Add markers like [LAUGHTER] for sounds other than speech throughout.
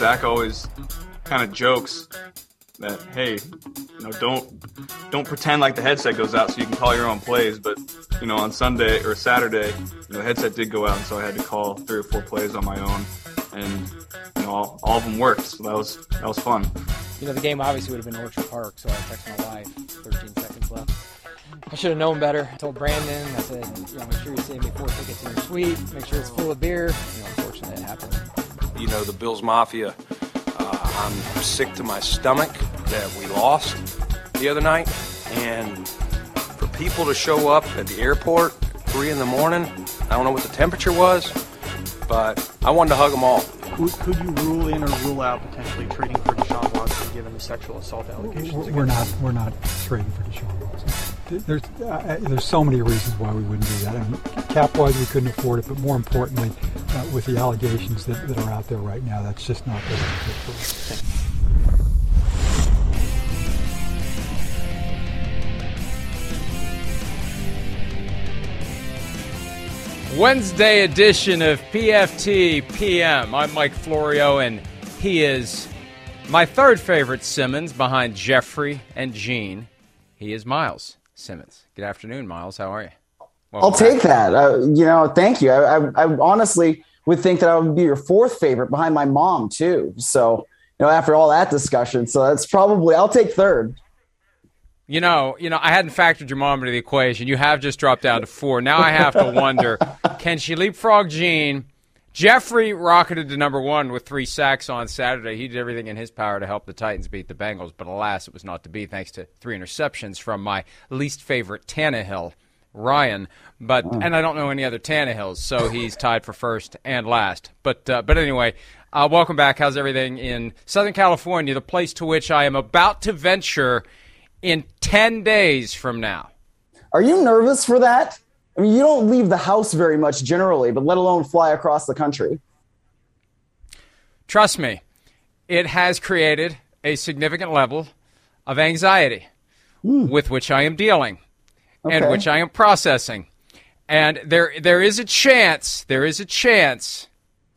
Zach always kind of jokes that hey, you know, don't don't pretend like the headset goes out so you can call your own plays. But you know, on Sunday or Saturday, you know, the headset did go out, and so I had to call three or four plays on my own, and you know, all, all of them worked. So that was that was fun. You know, the game obviously would have been Orchard Park, so I texted my wife. 13 seconds left. I should have known better. I told Brandon, I said, you know, make sure you save me four tickets in your suite. Make sure it's full of beer. You know, unfortunately, it happened. You know, the Bills Mafia. Uh, I'm sick to my stomach that we lost the other night, and for people to show up at the airport three in the morning, I don't know what the temperature was, but I wanted to hug them all. Could, could you rule in or rule out potentially trading for Deshaun Watson given the sexual assault allegations? We're not. We're not trading for Deshaun Watson. There's uh, there's so many reasons why we wouldn't do that. I mean, cap wise, we couldn't afford it, but more importantly, uh, with the allegations that, that are out there right now, that's just not the. Wednesday edition of PFT PM. I'm Mike Florio, and he is my third favorite Simmons behind Jeffrey and Gene. He is Myles Simmons. Good afternoon, Myles. How are you? Welcome I'll take back. that. Uh, you know, thank you. I, I, I, honestly would think that I would be your fourth favorite behind my mom too. So, you know, after all that discussion, so that's probably I'll take third. You know, you know, I hadn't factored your mom into the equation. You have just dropped down to four. Now I have to wonder: Can she leapfrog Gene? Jeffrey rocketed to number one with three sacks on Saturday. He did everything in his power to help the Titans beat the Bengals, but alas, it was not to be thanks to three interceptions from my least favorite Tannehill, Ryan. But and I don't know any other Tannehills, so he's tied for first and last. But uh, but anyway, uh, welcome back. How's everything in Southern California, the place to which I am about to venture in ten days from now? Are you nervous for that? I mean, you don't leave the house very much generally, but let alone fly across the country. Trust me, it has created a significant level of anxiety mm. with which I am dealing okay. and which I am processing. And there there is a chance, there is a chance,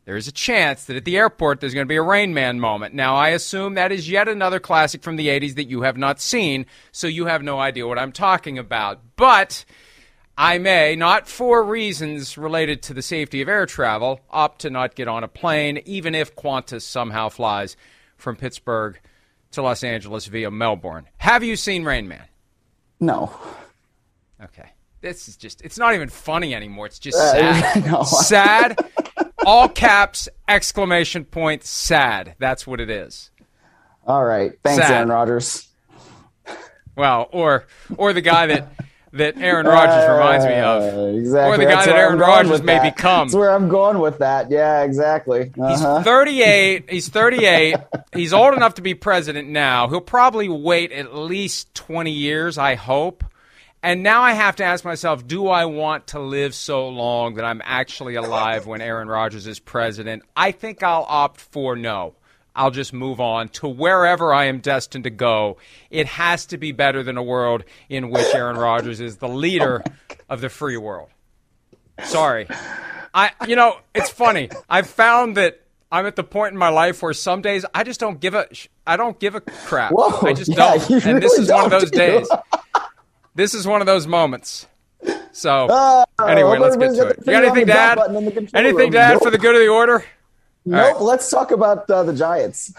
there is a chance that at the airport there's going to be a Rain Man moment. Now, I assume that is yet another classic from the 80s that you have not seen, so you have no idea what I'm talking about. But I may, not for reasons related to the safety of air travel, opt to not get on a plane, even if Qantas somehow flies from Pittsburgh to Los Angeles via Melbourne. Have you seen Rain Man? No. Okay. This is just, it's not even funny anymore. It's just sad. [LAUGHS] Uh, no. sad. All caps, exclamation point, sad. That's what it is. All right. Thanks, sad. Aaron Rodgers. Well, or or the guy that that Aaron Rodgers reminds me of. Uh, exactly. Or the guy that Aaron Rodgers may that. become. That's where I'm going with that. Yeah, exactly. Uh-huh. He's 38. He's 38. [LAUGHS] He's old enough to be president now. He'll probably wait at least 20 years, I hope. And now I have to ask myself, do I want to live so long that I'm actually alive when Aaron Rodgers is president? I think I'll opt for no. I'll just move on to wherever I am destined to go. It has to be better than a world in which Aaron Rodgers is the leader [LAUGHS] of the free world. Sorry. I you know, it's funny. I've found that I'm at the point in my life where some days I just don't give a I don't give a crap. Whoa, I just yeah, don't. And really this is one of those do. days. this is one of those moments. So uh, anyway, let's get to it. You got anything to add? Anything to add for the good of the order? Nope. Right. Let's talk about uh, the Giants.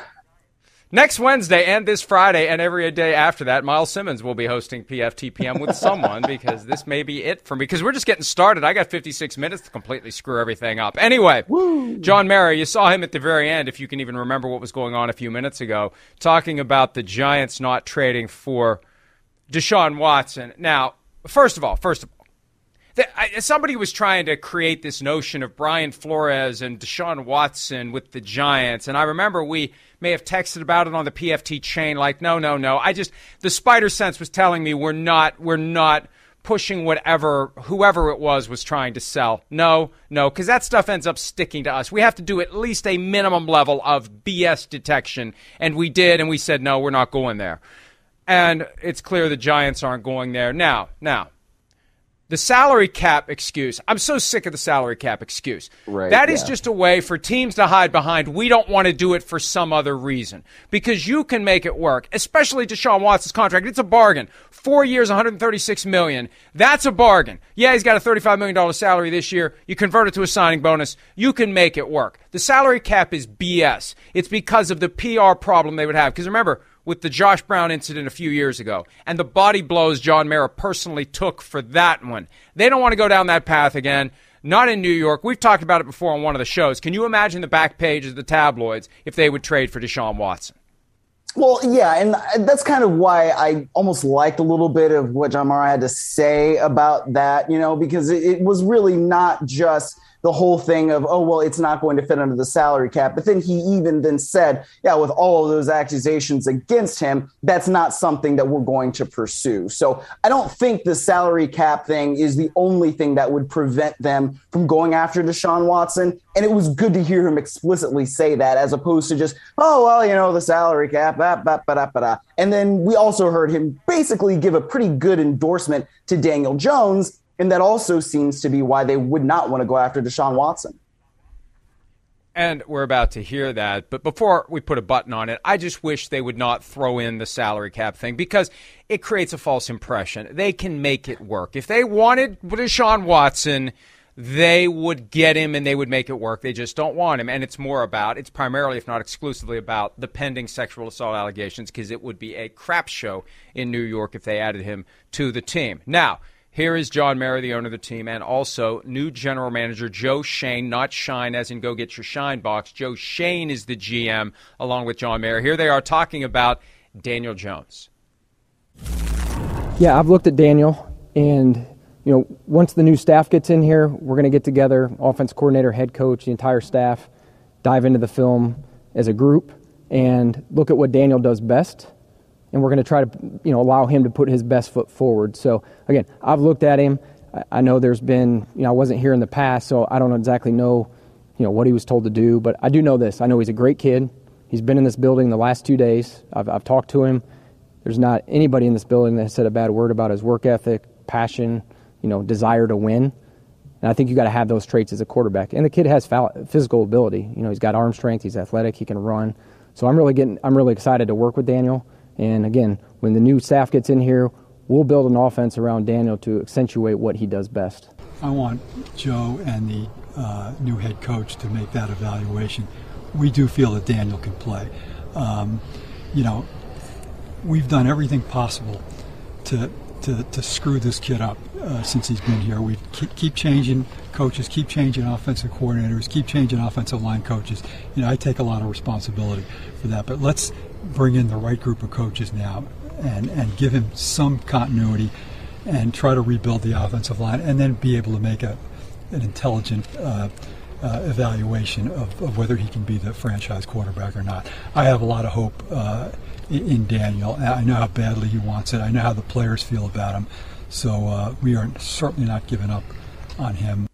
Next Wednesday and this Friday and every day after that, Myles Simmons will be hosting PFTPM with someone [LAUGHS] because this may be it for me because we're just getting started. I got 56 minutes to completely screw everything up. Anyway, Woo. John Mara, you saw him at the very end, if you can even remember what was going on a few minutes ago, talking about the Giants not trading for Deshaun Watson. Now, first of all, first of all, somebody was trying to create this notion of Brian Flores and Deshaun Watson with the Giants, and I remember we may have texted about it on the PFT chain. Like, no, no, no. I just the spider sense was telling me we're not, we're not pushing whatever whoever it was was trying to sell. No, no, because that stuff ends up sticking to us. We have to do at least a minimum level of BS detection, and we did, and we said no, we're not going there. And it's clear the Giants aren't going there now. Now, the salary cap excuse. I'm so sick of the salary cap excuse. Right, that is yeah. just a way for teams to hide behind. We don't want to do it for some other reason because you can make it work. Especially Deshaun Watson's contract. It's a bargain. Four years, 136 million. That's a bargain. Yeah, he's got a 35 million dollar salary this year. You convert it to a signing bonus. You can make it work. The salary cap is BS. It's because of the PR problem they would have. Because remember with the Josh Brown incident a few years ago and the body blows John Mara personally took for that one. They don't want to go down that path again. Not in New York. We've talked about it before on one of the shows. Can you imagine the back pages of the tabloids if they would trade for Deshaun Watson? Well, yeah, and that's kind of why I almost liked a little bit of what John Mara had to say about that, you know, because it, it was really not just the whole thing of oh well it's not going to fit under the salary cap. But then he even then said yeah with all of those accusations against him that's not something that we're going to pursue. So i don't think the salary cap thing is the only thing that would prevent them from going after deshaun watson. And it was good to hear him explicitly say that as opposed to just oh well you know the salary cap bah, bah, bah, bah, and then we also heard him basically give a pretty good endorsement to daniel jones and that also seems to be why they would not want to go after Deshaun Watson. And we're about to hear that. But before we put a button on it, I just wish they would not throw in the salary cap thing because it creates a false impression. They can make it work. If they wanted Deshaun Watson, they would get him and they would make it work. They just don't want him. And it's more about, it's primarily, if not exclusively, about the pending sexual assault allegations because it would be a crap show in New York if they added him to the team. Now, here is John Mara, the owner of the team, and also new general manager Joe Schoen, not Shine as in go get your Shine box. Joe Schoen is the GM along with John Mara. Here they are talking about Daniel Jones. Yeah, I've looked at Daniel, and you know, once the new staff gets in here, we're going to get together, offense coordinator, head coach, the entire staff, dive into the film as a group, and look at what Daniel does best and we're going to try to you know allow him to put his best foot forward. So again, I've looked at him. I know there's been you know I wasn't here in the past, so I don't exactly know you know what he was told to do, but I do know this. I know he's a great kid. He's been in this building the last two days. I've, I've talked to him. There's not anybody in this building that has said a bad word about his work ethic, passion, you know, desire to win. And I think you got to have those traits as a quarterback. And the kid has physical ability. You know, he's got arm strength. He's athletic. He can run. So I'm really getting. I'm really excited to work with Daniel. And again, when the new staff gets in here, we'll build an offense around Daniel to accentuate what he does best. I want Joe and the uh, new head coach to make that evaluation. We do feel that Daniel can play. Um, you know, we've done everything possible to to, to screw this kid up uh, since he's been here. We keep, keep, changing coaches, keep changing offensive coordinators, keep changing offensive line coaches. You know, I take a lot of responsibility for that. But let's bring in the right group of coaches now and, and give him some continuity and try to rebuild the offensive line and then be able to make a, an intelligent uh, uh, evaluation of, of, whether he can be the franchise quarterback or not. I have a lot of hope uh, in, in, Daniel. I know how badly he wants it. I know how the players feel about him. So uh, we are certainly not giving up on him.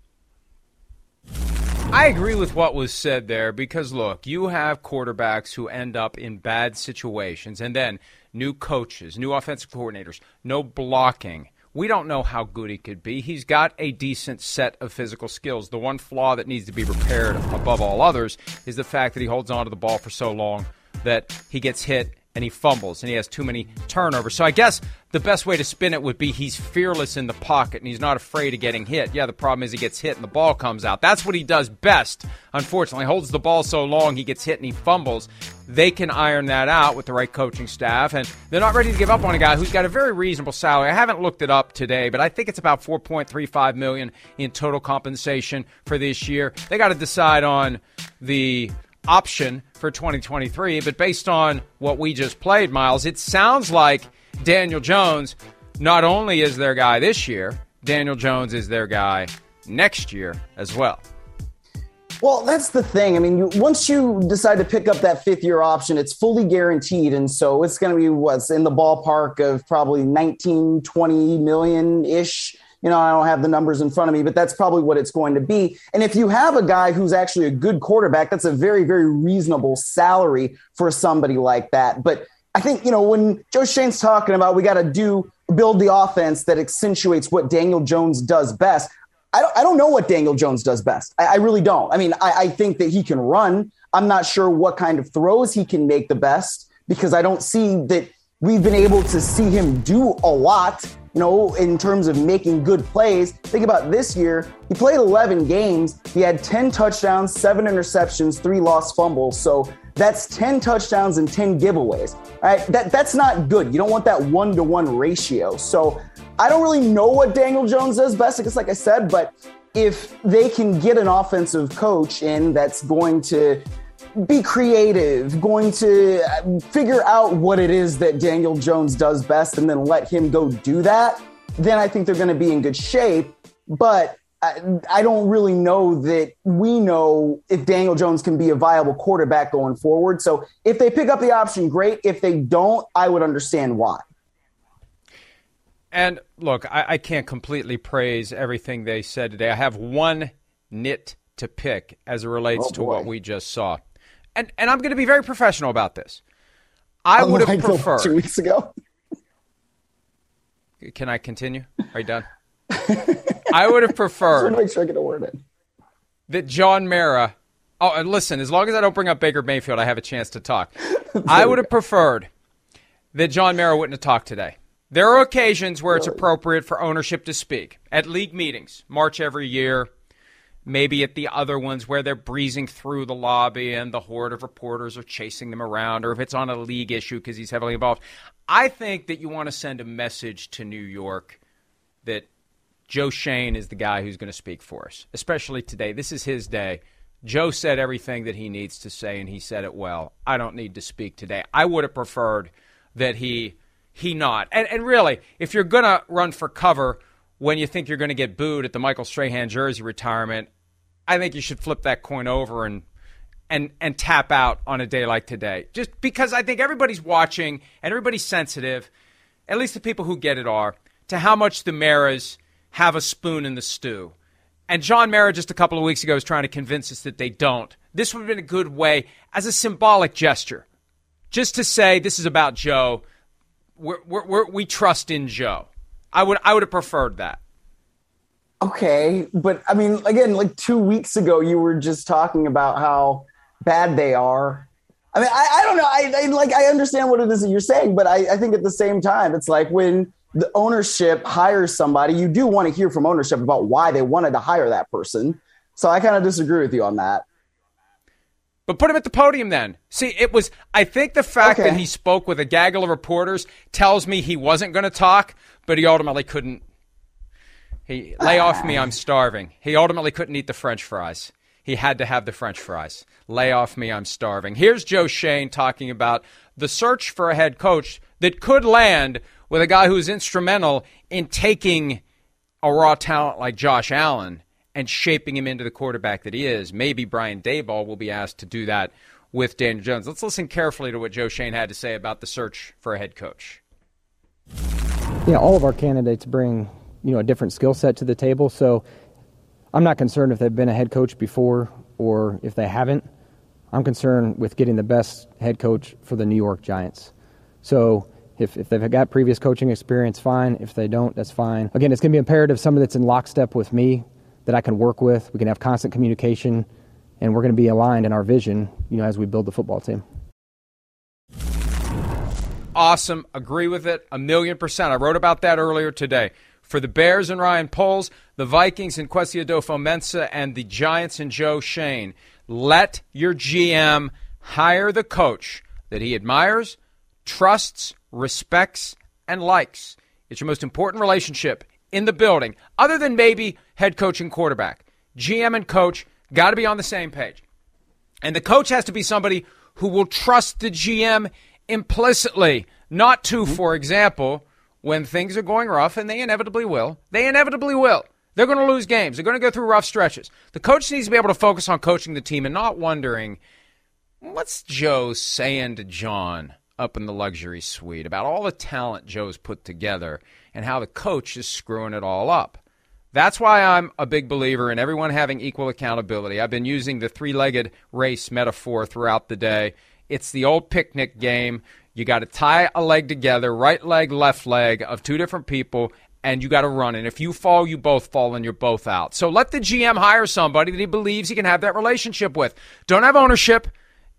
I agree with what was said there because look, you have quarterbacks who end up in bad situations and then new coaches, new offensive coordinators, no blocking. We don't know how good he could be. He's got a decent set of physical skills. The one flaw that needs to be repaired above all others is the fact that he holds on to the ball for so long that he gets hit and he fumbles and he has too many turnovers. So I guess the best way to spin it would be he's fearless in the pocket and he's not afraid of getting hit. Yeah, the problem is he gets hit and the ball comes out. That's what he does best. Unfortunately, holds the ball so long he gets hit and he fumbles. They can iron that out with the right coaching staff and they're not ready to give up on a guy who's got a very reasonable salary. I haven't looked it up today, but I think it's about 4.35 million in total compensation for this year. They got to decide on the option for 2023. But based on what we just played, Myles, it sounds like Daniel Jones not only is their guy this year, Daniel Jones is their guy next year as well. Well, that's the thing. I mean, you, once you decide to pick up that fifth year option, it's fully guaranteed. And so it's going to be what's in the ballpark of probably 19, 20 million ish. You know, I don't have the numbers in front of me, but that's probably what it's going to be. And if you have a guy who's actually a good quarterback, that's a very, very reasonable salary for somebody like that. But I think, you know, when Joe Schoen's talking about we got to do build the offense that accentuates what Daniel Jones does best. I don't, I don't know what Daniel Jones does best. I, I really don't. I mean, I, I think that he can run. I'm not sure what kind of throws he can make the best because I don't see that we've been able to see him do a lot, you know, in terms of making good plays. Think about this year. He played 11 games. He had 10 touchdowns, seven interceptions, three lost fumbles. So that's 10 touchdowns and 10 giveaways. All right. That, that's not good. You don't want that one to one ratio. So I don't really know what Daniel Jones does best, because like I said, but if they can get an offensive coach in that's going to be creative, going to uh, figure out what it is that Daniel Jones does best and then let him go do that, then I think they're going to be in good shape. But I, I don't really know that we know if Daniel Jones can be a viable quarterback going forward. So if they pick up the option, great. If they don't, I would understand why. And look, I, I, can't completely praise everything they said today. I have one nit to pick as it relates oh, to what we just saw. And and I'm going to be very professional about this. I oh would have preferred two weeks ago. Can I continue? Are you done? I would have [LAUGHS] preferred. make sure I get a word in. That John Mara. Oh, and listen, as long as I don't bring up Baker Mayfield, I have a chance to talk. [LAUGHS] I would have preferred that John Mara wouldn't have talked today. There are occasions where it's appropriate for ownership to speak at league meetings, March every year, maybe at the other ones where they're breezing through the lobby and the horde of reporters are chasing them around, or if it's on a league issue because he's heavily involved. I think that you want to send a message to New York that Joe Schoen is the guy who's going to speak for us, especially today. This is his day. Joe said everything that he needs to say, and he said it well. I don't need to speak today. I would have preferred that he he not. And, and really, if you're going to run for cover when you think you're going to get booed at the Michael Strahan jersey retirement, I think you should flip that coin over and and and tap out on a day like today. Just because I think everybody's watching and everybody's sensitive, at least the people who get it are, to how much the Maras have a spoon in the stew. And John Mara just a couple of weeks ago was trying to convince us that they don't. This would have been a good way as a symbolic gesture. Just to say this is about Joe we're, we're, we're, we trust in Joe. I would I would have preferred that. Okay, but I mean, again, like two weeks ago, you were just talking about how bad they are. I mean, I, I don't know. I, I, like I understand what it is that you're saying, but I, I think at the same time, it's like when the ownership hires somebody, you do want to hear from ownership about why they wanted to hire that person. So I kind of disagree with you on that. But put him at the podium then. See, it was, I think the fact okay. that he spoke with a gaggle of reporters tells me he wasn't going to talk, but he ultimately couldn't. He, lay off me, I'm starving. He ultimately couldn't eat the french fries. He had to have the french fries. Lay off me, I'm starving. Here's Joe Schoen talking about the search for a head coach that could land with a guy who's instrumental in taking a raw talent like Josh Allen and shaping him into the quarterback that he is. Maybe Brian Daboll will be asked to do that with Daniel Jones. Let's listen carefully to what Joe Schoen had to say about the search for a head coach. Yeah, all of our candidates bring you know a different skill set to the table. So I'm not concerned if they've been a head coach before or if they haven't. I'm concerned with getting the best head coach for the New York Giants. So if, if they've got previous coaching experience, fine. If they don't, that's fine. Again, it's going to be imperative somebody that's in lockstep with me that I can work with. We can have constant communication, and we're going to be aligned in our vision, you know, as we build the football team. Awesome. Agree with it a million percent. I wrote about that earlier today. For the Bears and Ryan Poles, the Vikings and Kwesi Adofo-Mensah, and the Giants and Joe Schoen, let your GM hire the coach that he admires, trusts, respects, and likes. It's your most important relationship in the building, other than maybe head coach and quarterback. GM and coach got to be on the same page. And the coach has to be somebody who will trust the GM implicitly, not to, mm-hmm. for example, when things are going rough, and they inevitably will. They inevitably will. They're going to lose games. They're going to go through rough stretches. The coach needs to be able to focus on coaching the team and not wondering what's Joe saying to John up in the luxury suite about all the talent Joe's put together and how the coach is screwing it all up. That's why I'm a big believer in everyone having equal accountability. I've been using the three legged race metaphor throughout the day. It's the old picnic game. You got to tie a leg together, right leg, left leg of two different people, and you got to run. And if you fall, you both fall and you're both out. So let the GM hire somebody that he believes he can have that relationship with. Don't have ownership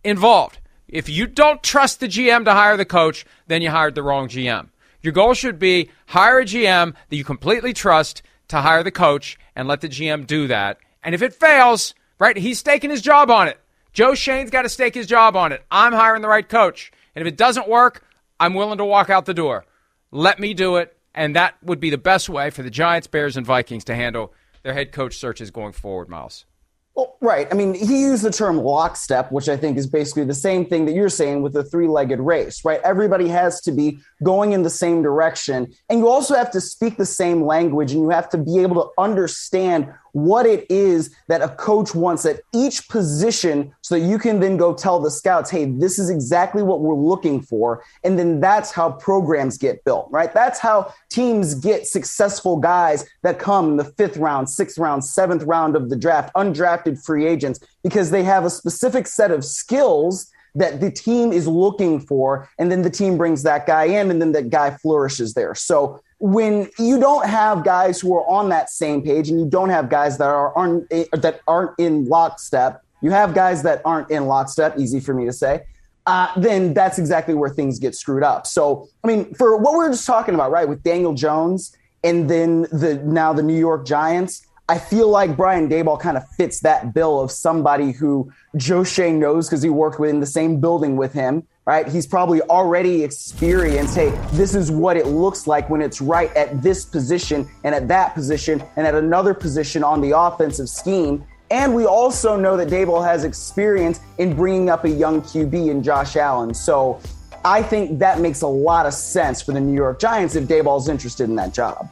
involved. If you don't trust the GM to hire the coach, then you hired the wrong GM. Your goal should be hire a GM that you completely trust to hire the coach and let the GM do that. And if it fails, right, he's staking his job on it. Joe Schoen's got to stake his job on it. I'm hiring the right coach. And if it doesn't work, I'm willing to walk out the door. Let me do it. And that would be the best way for the Giants, Bears, and Vikings to handle their head coach searches going forward, Myles. Well, right. I mean, he used the term lockstep, which I think is basically the same thing that you're saying with the three legged race, right? Everybody has to be going in the same direction. And you also have to speak the same language and you have to be able to understand what it is that a coach wants at each position so that you can then go tell the scouts, hey, this is exactly what we're looking for. And then that's how programs get built, right? That's how teams get successful guys that come in the fifth round, sixth round, seventh round of the draft, undrafted free agents, because they have a specific set of skills that the team is looking for. And then the team brings that guy in, and then that guy flourishes there. So when you don't have guys who are on that same page and you don't have guys that are aren't that aren't in lockstep, you have guys that aren't in lockstep. Easy for me to say. Uh, then that's exactly where things get screwed up. So, I mean, for what we're just talking about, right, with Daniel Jones and then the now the New York Giants, I feel like Brian Daboll kind of fits that bill of somebody who Joe Schoen knows because he worked within the same building with him, right? He's probably already experienced, hey, this is what it looks like when it's right at this position and at that position and at another position on the offensive scheme. And we also know that Daboll has experience in bringing up a young QB in Josh Allen. So I think that makes a lot of sense for the New York Giants if Daboll's interested in that job.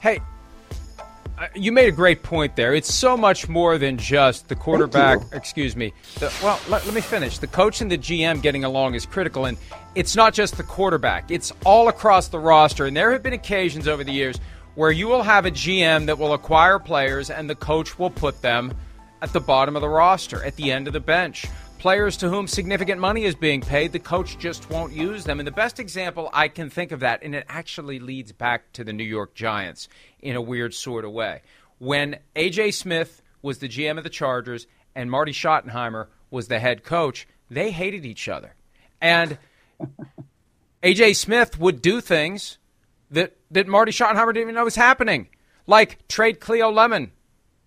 Hey, you made a great point there. It's so much more than just the quarterback. Excuse me. The, well, let, let, me finish. The coach and the GM getting along is critical, and it's not just the quarterback. It's all across the roster. And there have been occasions over the years where you will have a GM that will acquire players, and the coach will put them at the bottom of the roster, at the end of the bench players to whom significant money is being paid, the coach just won't use them. And the best example I can think of that, and it actually leads back to the New York Giants in a weird sort of way. When A.J. Smith was the GM of the Chargers and Marty Schottenheimer was the head coach, they hated each other. And [LAUGHS] A.J. Smith would do things that, that Marty Schottenheimer didn't even know was happening, like trade Cleo Lemon,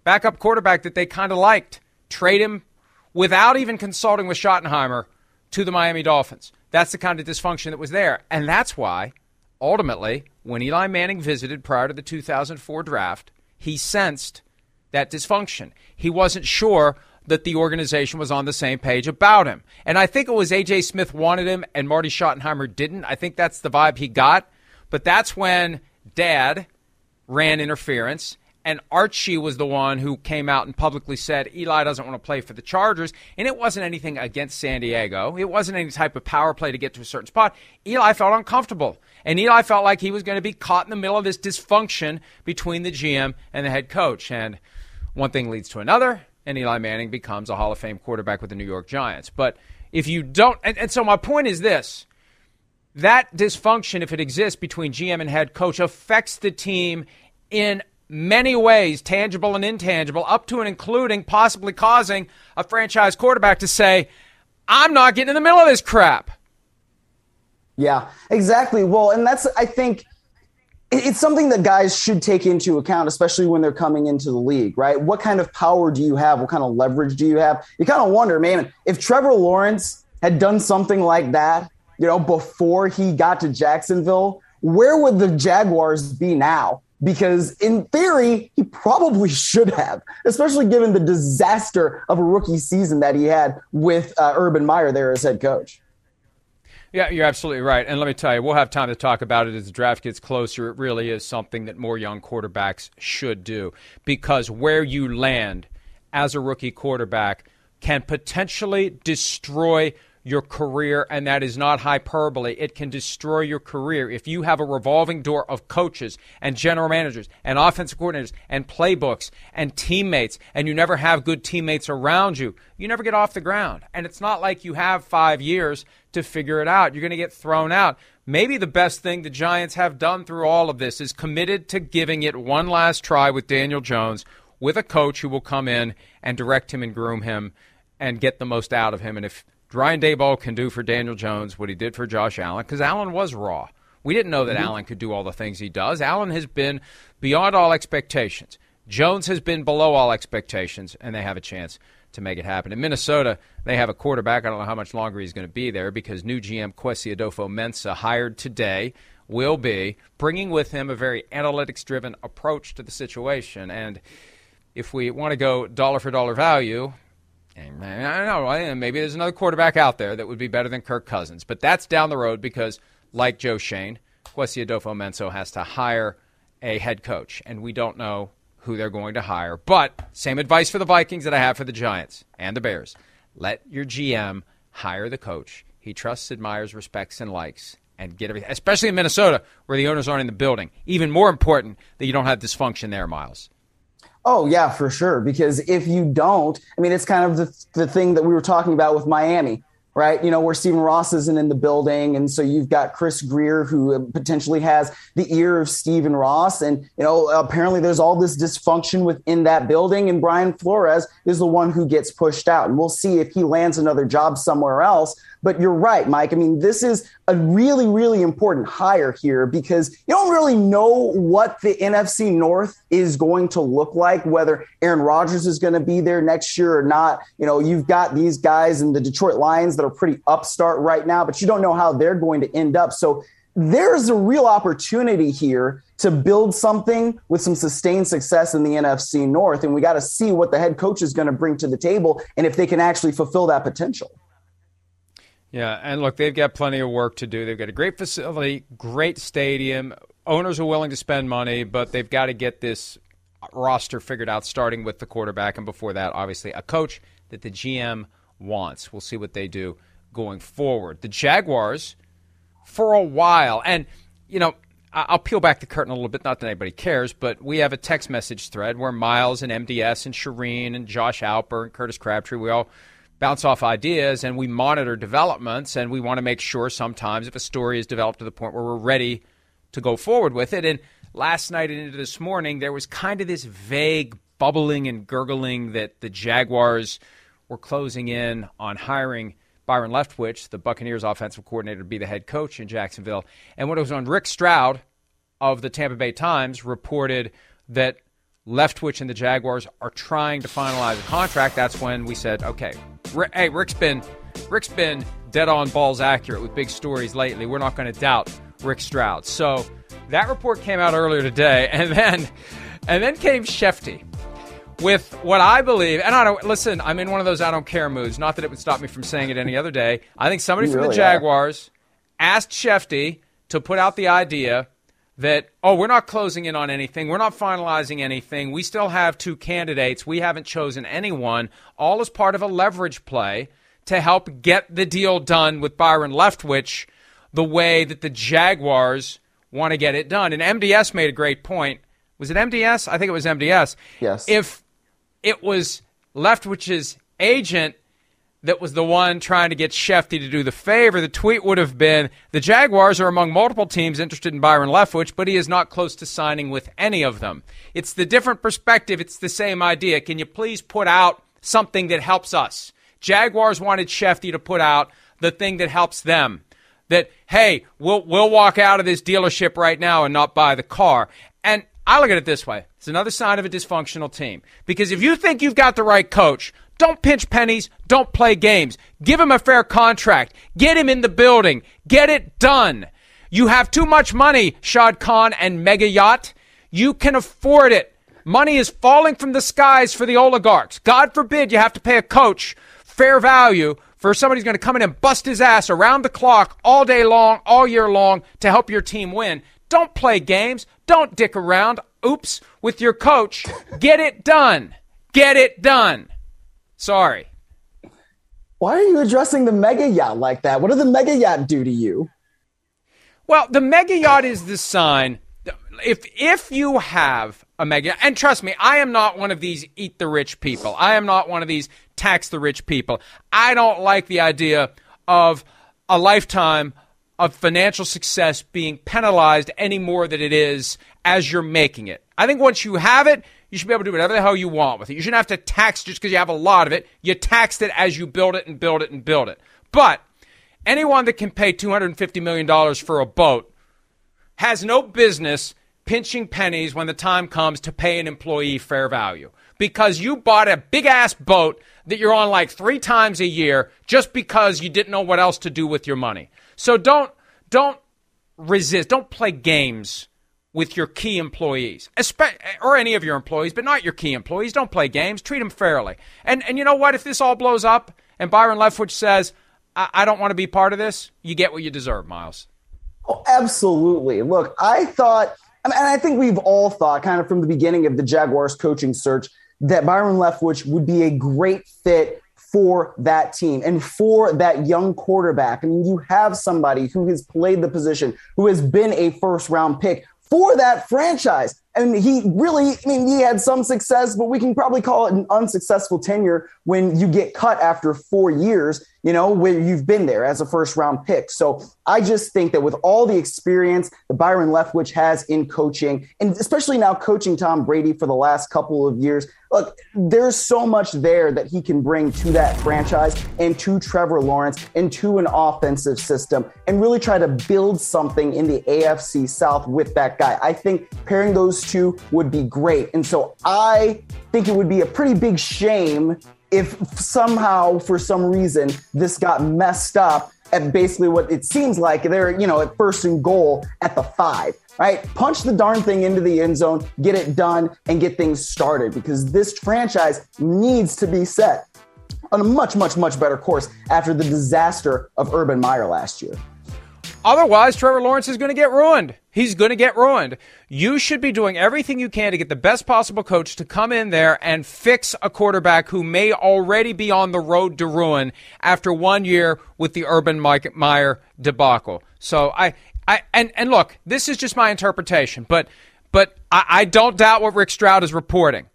backup quarterback that they kind of liked, trade him without even consulting with Schottenheimer to the Miami Dolphins. That's the kind of dysfunction that was there. And that's why, ultimately, when Eli Manning visited prior to the 2004 draft, he sensed that dysfunction. He wasn't sure that the organization was on the same page about him. And I think it was A.J. Smith wanted him and Marty Schottenheimer didn't. I think that's the vibe he got. But that's when dad ran interference and Archie was the one who came out and publicly said Eli doesn't want to play for the Chargers. And it wasn't anything against San Diego. It wasn't any type of power play to get to a certain spot. Eli felt uncomfortable. And Eli felt like he was going to be caught in the middle of this dysfunction between the GM and the head coach. And one thing leads to another, and Eli Manning becomes a Hall of Fame quarterback with the New York Giants. But if you don't, and, and so my point is this that dysfunction, if it exists between GM and head coach, affects the team in many ways, tangible and intangible, up to and including possibly causing a franchise quarterback to say, I'm not getting in the middle of this crap. Yeah, exactly. Well, and that's, I think, it's something that guys should take into account, especially when they're coming into the league, right? What kind of power do you have? What kind of leverage do you have? You kind of wonder, man, if Trevor Lawrence had done something like that, you know, before he got to Jacksonville, where would the Jaguars be now? Because in theory, he probably should have, especially given the disaster of a rookie season that he had with uh, Urban Meyer there as head coach. Yeah, you're absolutely right. And let me tell you, we'll have time to talk about it as the draft gets closer. It really is something that more young quarterbacks should do because where you land as a rookie quarterback can potentially destroy your career, and that is not hyperbole. It can destroy your career if you have a revolving door of coaches and general managers and offensive coordinators and playbooks and teammates, and you never have good teammates around you. You never get off the ground. And it's not like you have five years to figure it out. You're going to get thrown out. Maybe the best thing the Giants have done through all of this is committed to giving it one last try with Daniel Jones with a coach who will come in and direct him and groom him and get the most out of him. And if Brian Daboll can do for Daniel Jones what he did for Josh Allen because Allen was raw. We didn't know that mm-hmm. Allen could do all the things he does. Allen has been beyond all expectations. Jones has been below all expectations, and they have a chance to make it happen. In Minnesota, they have a quarterback. I don't know how much longer he's going to be there because new GM Kwesi Adofo-Mensah, hired today, will be bringing with him a very analytics driven approach to the situation. And if we want to go dollar for dollar value, and I don't know. Maybe there's another quarterback out there that would be better than Kirk Cousins, but that's down the road because, like Joe Schoen, Kwesi Adofo-Mensah has to hire a head coach, and we don't know who they're going to hire. But same advice for the Vikings that I have for the Giants and the Bears: let your GM hire the coach he trusts, admires, respects, and likes, and get everything. Especially in Minnesota, where the owners aren't in the building. Even more important that you don't have dysfunction there, Myles. Oh yeah, for sure. Because if you don't, I mean, it's kind of the the thing that we were talking about with Miami, right? You know, where Stephen Ross isn't in the building, and so you've got Chris Grier who potentially has the ear of Stephen Ross, and you know, apparently there's all this dysfunction within that building, and Brian Flores is the one who gets pushed out, and we'll see if he lands another job somewhere else. But you're right, Mike. I mean, this is a really, really important hire here because you don't really know what the NFC North is going to look like, whether Aaron Rodgers is going to be there next year or not. You know, you've got these guys in the Detroit Lions that are pretty upstart right now, but you don't know how they're going to end up. So there's a real opportunity here to build something with some sustained success in the NFC North. And we got to see what the head coach is going to bring to the table and if they can actually fulfill that potential. Yeah, and look, they've got plenty of work to do. They've got a great facility, great stadium. Owners are willing to spend money, but they've got to get this roster figured out, starting with the quarterback, and before that, obviously, a coach that the GM wants. We'll see what they do going forward. The Jaguars, for a while, and, you know, I'll peel back the curtain a little bit, not that anybody cares, but we have a text message thread where Myles and MDS and Charean and Josh Alper and Curtis Crabtree, we all – bounce off ideas and we monitor developments and we want to make sure sometimes if a story is developed to the point where we're ready to go forward with it. And last night and into this morning, there was kind of this vague bubbling and gurgling that the Jaguars were closing in on hiring Byron Leftwich, the Buccaneers offensive coordinator, to be the head coach in Jacksonville. And when it was on Rick Stroud of the Tampa Bay Times reported that Leftwich and the Jaguars are trying to finalize a contract, that's when we said, okay, hey, Rick's been Rick's been dead on balls accurate with big stories lately. We're not going to doubt Rick Stroud. So that report came out earlier today, [LAUGHS] and then and then came Schefty with what I believe. And I don't listen. I'm in one of those I don't care moods. Not that it would stop me from saying it any other day. I think somebody you from really the Jaguars are. asked Schefty to put out the idea that, oh, we're not closing in on anything. We're not finalizing anything. We still have two candidates. We haven't chosen anyone. All as part of a leverage play to help get the deal done with Byron Leftwich the way that the Jaguars want to get it done. And MDS made a great point. Was it MDS? I think it was MDS. Yes. If it was Leftwich's agent that was the one trying to get Schefty to do the favor, the tweet would have been The Jaguars are among multiple teams interested in Byron Leftwich, but he is not close to signing with any of them. It's the different perspective. It's the same idea. Can you please put out something that helps us? Jaguars wanted Schefty to put out the thing that helps them. That, hey, we'll, we'll walk out of this dealership right now and not buy the car. And I look at it this way it's another sign of a dysfunctional team. Because if you think you've got the right coach, don't pinch pennies. Don't play games. Give him a fair contract. Get him in the building. Get it done. You have too much money, Shad Khan and Mega Yacht. You can afford it. Money is falling from the skies for the oligarchs. God forbid you have to pay a coach fair value for somebody who's going to come in and bust his ass around the clock all day long, all year long to help your team win. Don't play games. Don't dick around. Oops, with your coach. Get it done. Get it done. Sorry. Why are you addressing the mega yacht like that? What did the mega yacht do to you? Well, the mega yacht is the sign. If if you have a mega, and trust me, I am not one of these eat the rich people. I am not one of these tax the rich people. I don't like the idea of a lifetime of financial success being penalized any more than it is as you're making it. I think once you have it, you should be able to do whatever the hell you want with it. You shouldn't have to tax just because you have a lot of it. You tax it as you build it and build it and build it. But anyone that can pay $250 million for a boat has no business pinching pennies when the time comes to pay an employee fair value because you bought a big ass boat that you're on like three times a year just because you didn't know what else to do with your money. So don't don't resist. Don't play games with your key employees, or any of your employees, but not your key employees. Don't play games. Treat them fairly. And and you know what? If this all blows up and Byron Leftwich says, I, I don't want to be part of this, you get what you deserve, Myles. Oh, absolutely. Look, I thought, and I think we've all thought, kind of from the beginning of the Jaguars coaching search, that Byron Leftwich would be a great fit for that team and for that young quarterback. I mean, you have somebody who has played the position, who has been a first round pick for that franchise. And he really, I mean, he had some success, but we can probably call it an unsuccessful tenure when you get cut after four years, you know, where you've been there as a first round pick. So I just think that with all the experience that Byron Leftwich has in coaching, and especially now coaching Tom Brady for the last couple of years, look, there's so much there that he can bring to that franchise and to Trevor Lawrence and to an offensive system and really try to build something in the AFC South with that guy. I think pairing those would be great. And so I think it would be a pretty big shame if somehow, for some reason, this got messed up at basically what it seems like they're, you know, at first and goal at the five right? Punch the darn thing into the end zone, get it done, and get things started because this franchise needs to be set on a much, much, much better course after the disaster of Urban Meyer last year. Otherwise, Trevor Lawrence is going to get ruined. He's going to get ruined. You should be doing everything you can to get the best possible coach to come in there and fix a quarterback who may already be on the road to ruin after one year with the Urban Meyer debacle. So I, I and and look, this is just my interpretation, but but I, I don't doubt what Rick Stroud is reporting,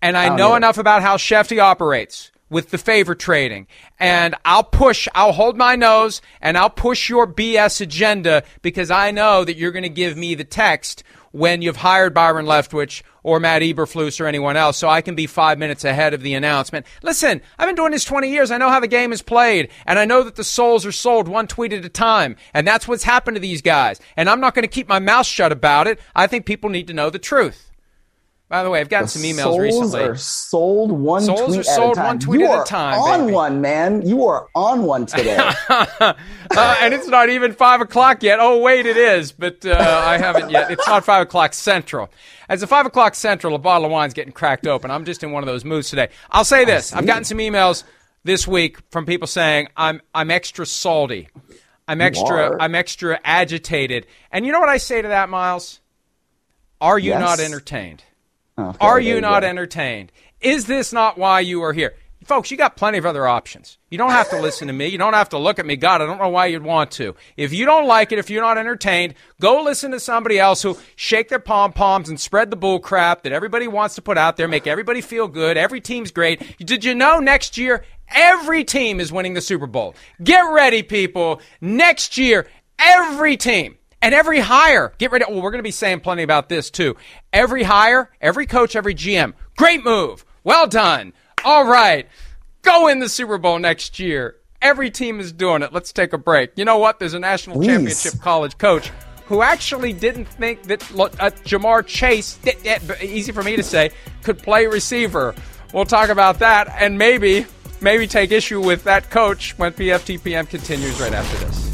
and I, oh, know, enough about how Schefty operates with the favor trading. And I'll push, I'll hold my nose and I'll push your BS agenda because I know that you're going to give me the text when you've hired Byron Leftwich or Matt Eberflus or anyone else, so I can be five minutes ahead of the announcement. Listen, I've been doing this 20 years. I know how the game is played, and I know that the souls are sold one tweet at a time, and that's what's happened to these guys. And I'm not going to keep my mouth shut about it. I think people need to know the truth. By the way, I've gotten the some emails souls recently. Are sold one souls tweet are sold at a time. one tweet you at are a time. On baby. one, man. You are on one [LAUGHS] today. uh, and it's not even five o'clock yet. Oh wait, it is, but uh, I haven't yet. It's not five o'clock central. As a five o'clock central, a bottle of wine's getting cracked open. I'm just in one of those moods today. I'll say this: I've gotten some emails this week from people saying I'm I'm extra salty. I'm extra. I'm extra agitated. And you know what I say to that, Myles? Are you Yes. not entertained? Oh, okay, Are there you not go. entertained? Is this not why you are here? Folks, you got plenty of other options. You don't have to listen to me. You don't have to look at me. God, I don't know why you'd want to. If you don't like it, if you're not entertained, go listen to somebody else who shake their pom poms and spread the bull crap that everybody wants to put out there, make everybody feel good. Every team's great. Did you know next year every team is winning the Super Bowl? Get ready, people. Next year, every team and every hire, get ready. Well, we're going to be saying plenty about this too. Every hire, every coach, every GM, great move. Well done. All right. Go in the Super Bowl next year. Every team is doing it. Let's take a break. You know what? There's a national Please. championship college coach who actually didn't think that uh, Ja'Marr Chase, easy for me to say, could play receiver. We'll talk about that and maybe, maybe take issue with that coach when PFTPM continues right after this.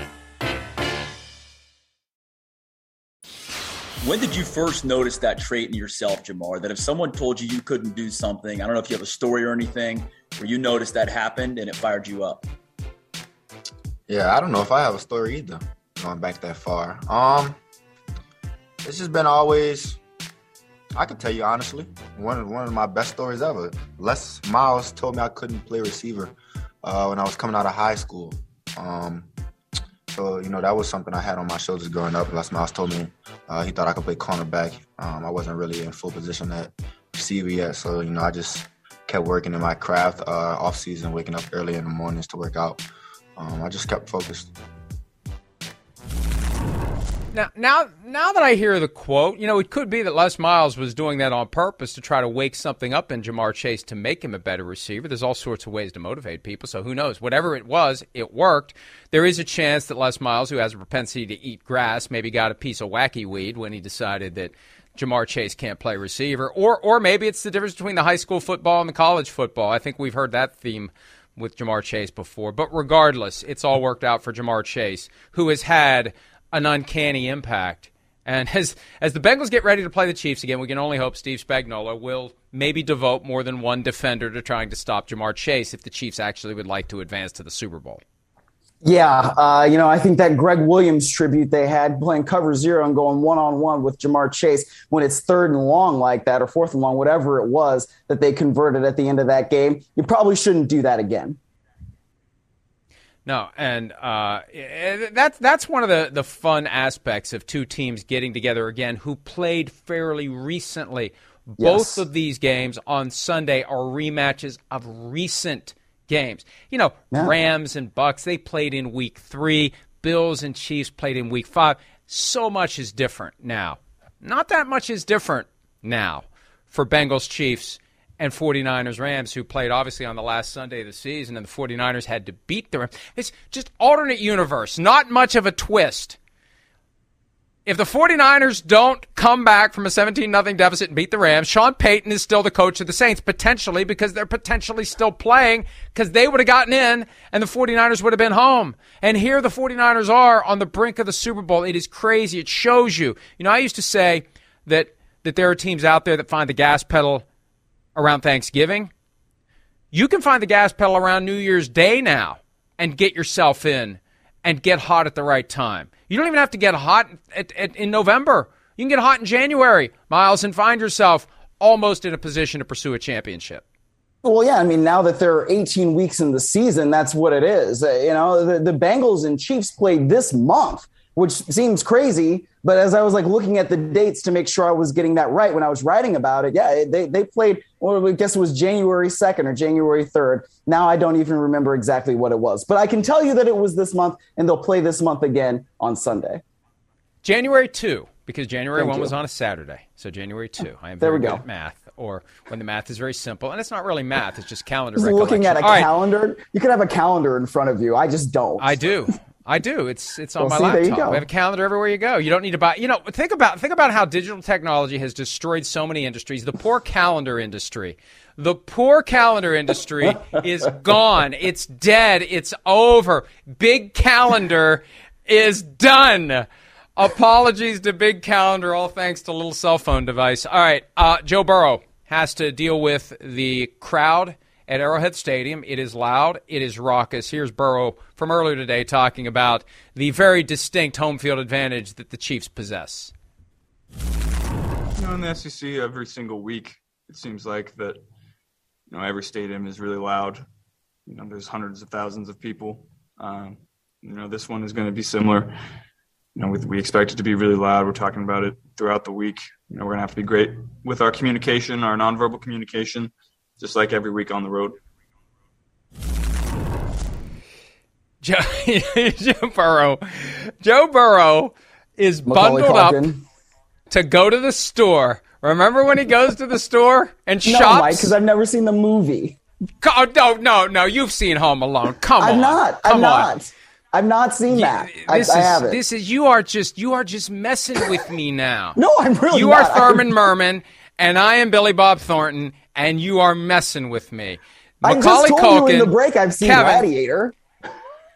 When did you first notice that trait in yourself, Ja'Marr? That if someone told you you couldn't do something, I don't know if you have a story or anything, where you noticed that happened and it fired you up. Yeah, I don't know if I have a story either. Going back that far, um, it's just been always. I can tell you honestly, one of one of my best stories ever. Les Miles told me I couldn't play receiver uh, when I was coming out of high school. Um, so, you know, that was something I had on my shoulders growing up. Les Miles told me uh, he thought I could play cornerback. Um, I wasn't really in full position at receiver yet. So, you know, I just kept working in my craft uh, off season, waking up early in the mornings to work out. Um, I just kept focused. Now, now, now that I hear the quote, you know, it could be that Les Miles was doing that on purpose to try to wake something up in Ja'Marr Chase to make him a better receiver. There's all sorts of ways to motivate people, so who knows? Whatever it was, it worked. There is a chance that Les Miles, who has a propensity to eat grass, maybe got a piece of wacky weed when he decided that Ja'Marr Chase can't play receiver, or or maybe it's the difference between the high school football and the college football. I think we've heard that theme with Ja'Marr Chase before, but regardless, it's all worked out for Ja'Marr Chase, who has had an uncanny impact. And [LAUGHS] as as the Bengals get ready to play the Chiefs again, we can only hope Steve Spagnuolo will maybe devote more than one defender to trying to stop Ja'Marr Chase if the Chiefs actually would like to advance to the Super Bowl. Yeah, uh, you know, I think that Gregg Williams tribute they had playing cover zero and going one on one with Ja'Marr Chase when it's third and long like that or fourth and long, whatever it was that they converted at the end of that game. You probably shouldn't do that again. No, and uh, that's that's one of the, the fun aspects of two teams getting together again who played fairly recently. Both of these games on Sunday are rematches of recent games. You know, yeah. Rams and Bucks they played in Week Three. Bills and Chiefs played in Week Five. So much is different now. Not that much is different now for Bengals Chiefs and 49ers Rams, who played obviously on the last Sunday of the season, and the 49ers had to beat the Rams. It's just alternate universe, not much of a twist. If the 49ers don't come back from a 17 0 deficit and beat the Rams, Sean Payton is still the coach of the Saints, potentially because they're potentially still playing because they would have gotten in and the 49ers would have been home. And here the 49ers are on the brink of the Super Bowl. It is crazy. It shows you. You know, I used to say that, that there are teams out there that find the gas pedal around Thanksgiving. You can find the gas pedal around New Year's Day now and get yourself in and get hot at the right time. You don't even have to get hot at, at, in November. You can get hot in January, Miles, and find yourself almost in a position to pursue a championship. Well, yeah, I mean, now that there are 18 weeks in the season, that's what it is. Uh, you know, the, the Bengals and Chiefs played this month, which seems crazy but as I was like looking at the dates to make sure I was getting that right when I was writing about it, yeah, they, they played, well, I guess it was January 2nd or January 3rd. Now I don't even remember exactly what it was, but I can tell you that it was this month and they'll play this month again on Sunday. January 2, because January Thank 1 you. was on a Saturday. So January 2. I am there we go. at math or when the math is very simple. And it's not really math, it's just calendar just Looking at a All calendar, right. you could have a calendar in front of you. I just don't. I do. [LAUGHS] I do. It's it's on well, my see, laptop. We have a calendar everywhere you go. You don't need to buy. You know, think about think about how digital technology has destroyed so many industries. The poor calendar industry. The poor calendar industry [LAUGHS] is gone. It's dead. It's over. Big calendar is done. Apologies to Big Calendar, all thanks to little cell phone device. All right, uh, Joe Burrow has to deal with the crowd at Arrowhead Stadium. It is loud, it is raucous. Here's Burrow from earlier today talking about the very distinct home field advantage that the Chiefs possess. You know, in the SEC, every single week, it seems like that, you know, every stadium is really loud. You know, there's hundreds of thousands of people. Um, you know, this one is going to be similar. You know, we, we expect it to be really loud. We're talking about it throughout the week. You know, we're going to have to be great with our communication, our nonverbal communication just like every week on the road. Joe, [LAUGHS] Joe Burrow, Joe Burrow is Macaulay bundled Culkin. up to go to the store. Remember when he goes to the store and no, shops? Because I've never seen the movie. Oh, no, no, no. You've seen Home Alone. Come I'm on. not. Come I'm on. not. I've not seen that. I, This I is haven't. this is you are just you are just messing with me now. [LAUGHS] No, I'm really You not. are Thurman Merman, and I am Billy Bob Thornton, and you are messing with me. I just told you in the break I've seen Kevin, Gladiator.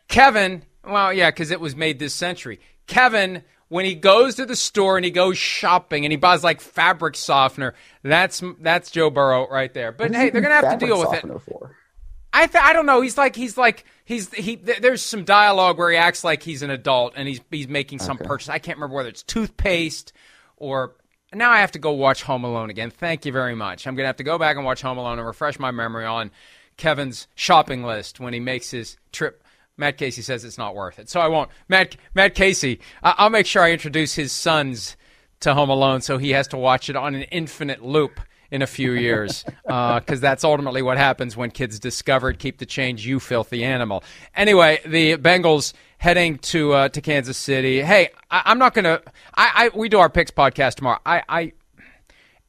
Kevin, well, yeah, because it was made this century. Kevin, when he goes to the store and he goes shopping and he buys like fabric softener, that's that's Joe Burrow right there. But hey, they're gonna have to deal with it. For? I th- I don't know. He's like he's like he's he. th- There's some dialogue where he acts like he's an adult and he's he's making some purchase. I can't remember whether it's toothpaste or. Now I have to go watch Home Alone again. Thank you very much. I'm gonna have to go back and watch Home Alone and refresh my memory on Kevin's shopping list when he makes his trip. Matt Casey says it's not worth it, so I won't. Matt Matt Casey, I- I'll make sure I introduce his sons to Home Alone, so he has to watch it on an infinite loop in a few years, [LAUGHS] because that's ultimately what happens when kids discover it. Keep the change, you filthy animal. Anyway, the Bengals heading to uh, to Kansas City. Hey, I, I'm not gonna. I, I we do our picks podcast tomorrow. I, I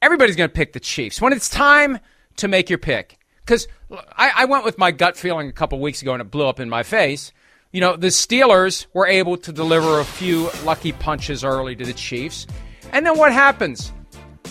everybody's gonna pick the Chiefs when it's time to make your pick. Because I, I went with my gut feeling a couple weeks ago and it blew up in my face. You know, the Steelers were able to deliver a few lucky punches early to the Chiefs. And then what happens?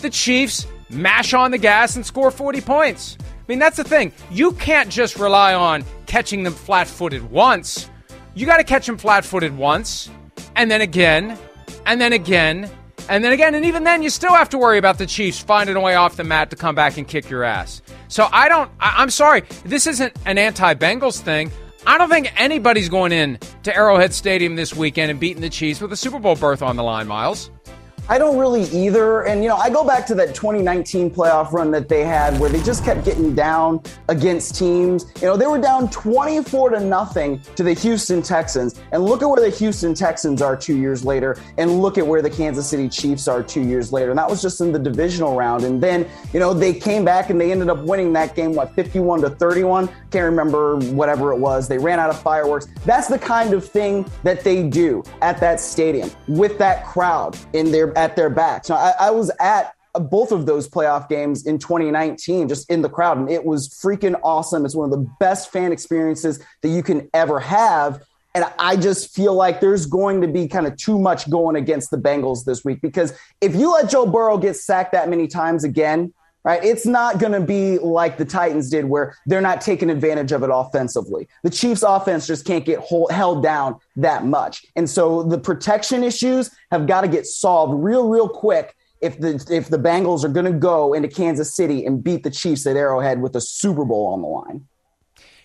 The Chiefs mash on the gas and score 40 points. I mean, that's the thing. You can't just rely on catching them flat footed once. You got to catch them flat footed once, and then again, and then again, and then again. And even then, you still have to worry about the Chiefs finding a way off the mat to come back and kick your ass. So I don't, I, I'm sorry. This isn't an anti Bengals thing. I don't think anybody's going in to Arrowhead Stadium this weekend and beating the Chiefs with a Super Bowl berth on the line, Miles. I don't really either. And, you know, I go back to that 2019 playoff run that they had where they just kept getting down against teams. You know, they were down 24 to nothing to the Houston Texans. And look at where the Houston Texans are two years later. And look at where the Kansas City Chiefs are two years later. And that was just in the divisional round. And then, you know, they came back and they ended up winning that game, what, 51 to 31? Can't remember whatever it was. They ran out of fireworks. That's the kind of thing that they do at that stadium with that crowd in their at their backs. Now, I, I was at both of those playoff games in 2019, just in the crowd, and it was freaking awesome. It's one of the best fan experiences that you can ever have. And I just feel like there's going to be kind of too much going against the Bengals this week because if you let Joe Burrow get sacked that many times again, right? It's not going to be like the Titans did, where they're not taking advantage of it offensively. The Chiefs' offense just can't get hold, held down that much, and so the protection issues have got to get solved real, real quick. If the if the Bengals are going to go into Kansas City and beat the Chiefs at Arrowhead with a Super Bowl on the line.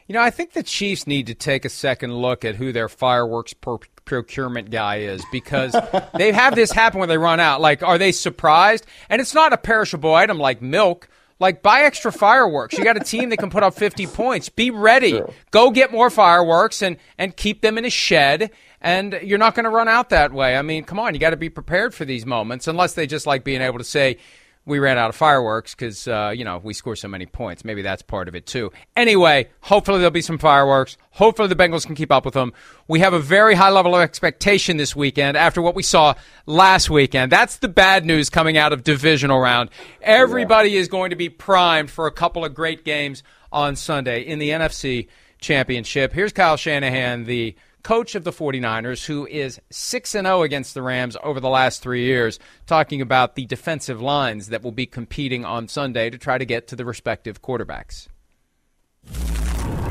You know, I think the Chiefs need to take a second look at who their fireworks pro- procurement guy is because [LAUGHS] they have this happen when they run out. Like, are they surprised? And it's not a perishable item like milk. Like, buy extra fireworks. You got a team that can put up 50 points. Be ready. Go get more fireworks and, and keep them in a shed. And you're not going to run out that way. I mean, come on. You got to be prepared for these moments, unless they just like being able to say, we ran out of fireworks because uh, you know we score so many points. Maybe that's part of it too. Anyway, hopefully there'll be some fireworks. Hopefully the Bengals can keep up with them. We have a very high level of expectation this weekend after what we saw last weekend. That's the bad news coming out of divisional round. Everybody is going to be primed for a couple of great games on Sunday in the NFC Championship. Here's Kyle Shanahan, the coach of the 49ers, who is 6 0 against the Rams over the last three years, talking about the defensive lines that will be competing on Sunday to try to get to the respective quarterbacks.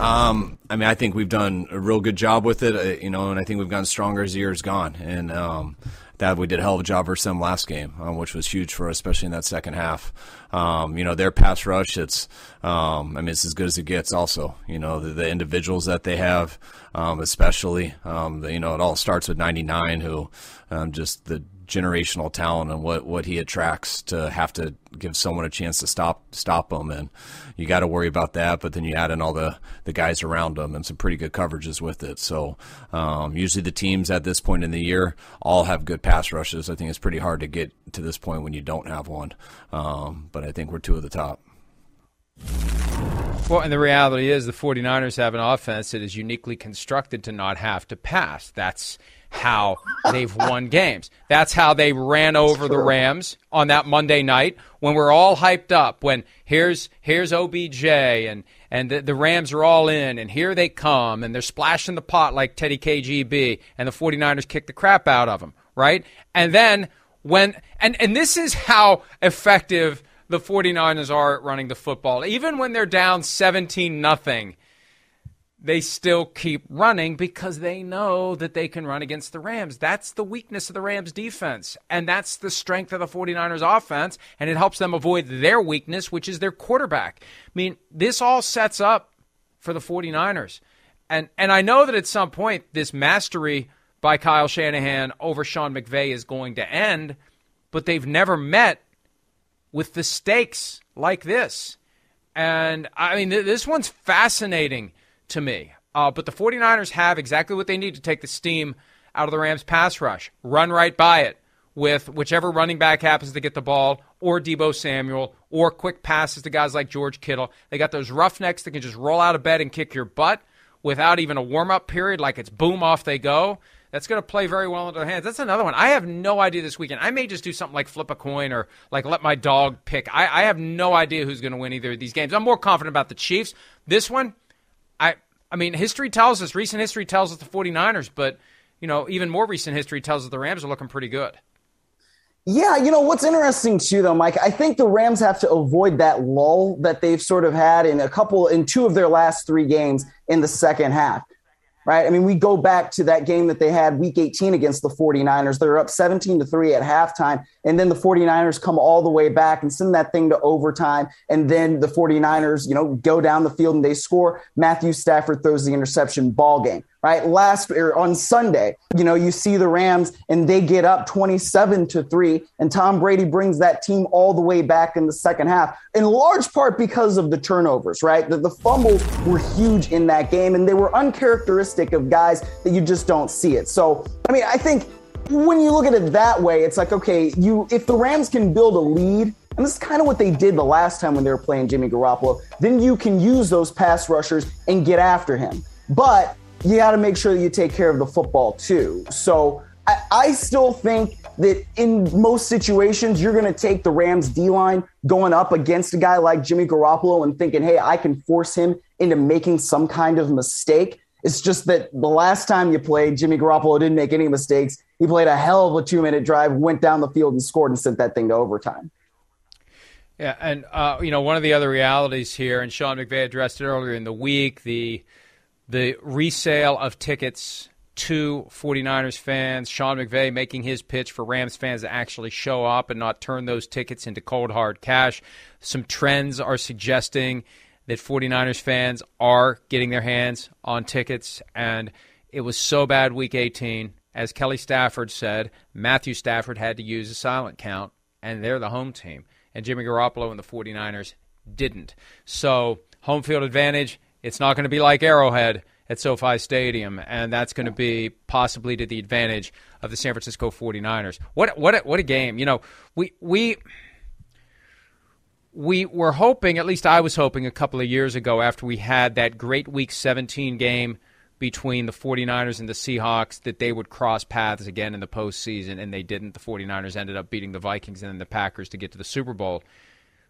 Um, I mean, I think we've done a real good job with it, uh, you know, and I think we've gotten stronger as the year's gone. And um, we did a hell of a job versus them last game, um, which was huge for us, especially in that second half. Um, you know, their pass rush, it's, um, I mean, it's as good as it gets. Also, you know, the, the individuals that they have, um, especially, um, the, you know, it all starts with 99, who um, just the generational talent and what, what he attracts to have to give someone a chance to stop stop him and you got to worry about that but then you add in all the the guys around him and some pretty good coverages with it. So um, usually the teams at this point in the year all have good pass rushes. I think it's pretty hard to get to this point when you don't have one. Um, but I think we're two of the top. Well, and the reality is the 49ers have an offense that is uniquely constructed to not have to pass. That's how they've won games. That's how they ran over the Rams on that Monday night when we're all hyped up. When here's here's OBJ and and the, the Rams are all in and here they come and they're splashing the pot like Teddy KGB and the 49ers kick the crap out of them, right? And then when and and this is how effective the 49ers are at running the football. Even when they're down 17 nothing, they still keep running because they know that they can run against the Rams. That's the weakness of the Rams defense. And that's the strength of the 49ers offense. And it helps them avoid their weakness, which is their quarterback. I mean, this all sets up for the 49ers. And, and I know that at some point, this mastery by Kyle Shanahan over Sean McVay is going to end, but they've never met with the stakes like this. And I mean, this one's fascinating to me. Uh, but the 49ers have exactly what they need to take the steam out of the Rams' pass rush. Run right by it with whichever running back happens to get the ball, or Deebo Samuel, or quick passes to guys like George Kittle. They got those roughnecks that can just roll out of bed and kick your butt without even a warm up period, like it's boom off they go. That's going to play very well into their hands. That's another one. I have no idea this weekend. I may just do something like flip a coin or like let my dog pick. I, I have no idea who's going to win either of these games. I'm more confident about the Chiefs. This one, I I mean, history tells us, recent history tells us the 49ers, but you know, even more recent history tells us the Rams are looking pretty good. Yeah, you know what's interesting too, though, Mike. I think the Rams have to avoid that lull that they've sort of had in a couple, in two of their last three games in the second half right? I mean, we go back to that game that they had week 18 against the 49ers. They're up 17 to 3 at halftime. And then the 49ers come all the way back and send that thing to overtime. And then the 49ers, you know, go down the field and they score. Matthew Stafford throws the interception ball game right? Last or on Sunday, you know, you see the Rams and they get up 27 to 3 and Tom Brady brings that team all the way back in the second half in large part because of the turnovers, right? The, the fumbles were huge in that game and they were uncharacteristic of guys that you just don't see it. So, I mean, I think when you look at it that way, it's like, okay, you if the Rams can build a lead and this is kind of what they did the last time when they were playing Jimmy Garoppolo. Then you can use those pass rushers and get after him. But you got to make sure that you take care of the football too. So I, I still think that in most situations, you're going to take the Rams D line going up against a guy like Jimmy Garoppolo and thinking, hey, I can force him into making some kind of mistake. It's just that the last time you played, Jimmy Garoppolo didn't make any mistakes. He played a hell of a two minute drive, went down the field and scored and sent that thing to overtime. Yeah, and uh, you know one of the other realities here, and Sean McVay addressed it earlier in the week. The the resale of tickets to 49ers fans, Sean McVay making his pitch for Rams fans to actually show up and not turn those tickets into cold hard cash. Some trends are suggesting that 49ers fans are getting their hands on tickets, and it was so bad week 18. As Kelly Stafford said, Matthew Stafford had to use a silent count, and they're the home team. And Jimmy Garoppolo and the 49ers didn't. So, home field advantage it's not going to be like Arrowhead at SoFi Stadium, and that's going to be possibly to the advantage of the San Francisco 49ers. What what a, what a game! You know, we we we were hoping, at least I was hoping a couple of years ago after we had that great week 17 game between the 49ers and the Seahawks that they would cross paths again in the postseason, and they didn't. The 49ers ended up beating the Vikings and then the Packers to get to the Super Bowl.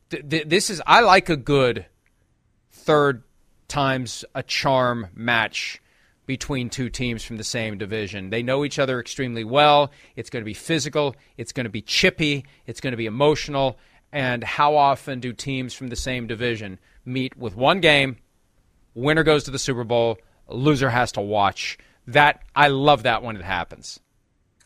This is I like a good third times a charm match between two teams from the same division. They know each other extremely well. It's going to be physical, it's going to be chippy, it's going to be emotional. And how often do teams from the same division meet with one game? Winner goes to the Super Bowl, loser has to watch. That I love that when it happens.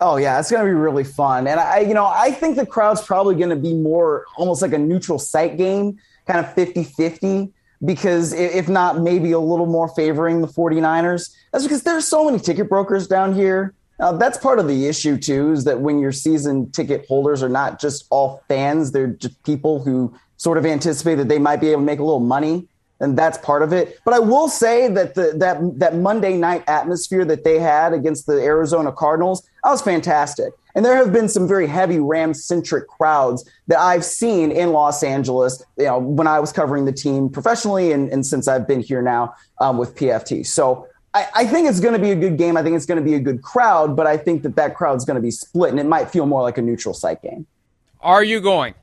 Oh yeah, it's going to be really fun. And I you know, I think the crowd's probably going to be more almost like a neutral site game, kind of 50-50 because if not, maybe a little more favoring the 49ers. That's because there's so many ticket brokers down here. Now, that's part of the issue, too, is that when your season ticket holders are not just all fans, they're just people who sort of anticipate that they might be able to make a little money. And that's part of it. But I will say that the, that that Monday night atmosphere that they had against the Arizona Cardinals, that was fantastic. And there have been some very heavy Rams centric crowds that I've seen in Los Angeles, you know, when I was covering the team professionally and, and since I've been here now um, with PFT. So I, I think it's going to be a good game. I think it's going to be a good crowd, but I think that that crowd's going to be split and it might feel more like a neutral site game. Are you going?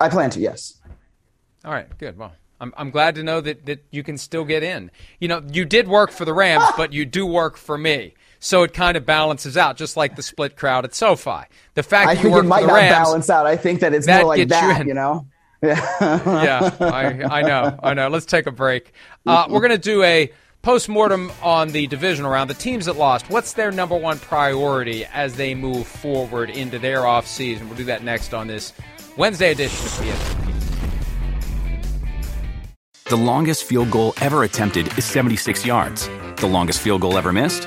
I plan to, yes. All right, good. Well, I'm, I'm glad to know that, that you can still get in. You know, you did work for the Rams, [LAUGHS] but you do work for me. So it kind of balances out, just like the split crowd at SoFi. The fact I that think you work it might for the not Rams, balance out. I think that it's that more like gets you that, you, know? [LAUGHS] yeah, I, I know, I know. Let's take a break. Uh, we're going to do a post-mortem on the divisional round. The teams that lost, what's their number one priority as they move forward into their off season? We'll do that next on this Wednesday edition of PFT. The longest field goal ever attempted is 76 yards. The longest field goal ever missed?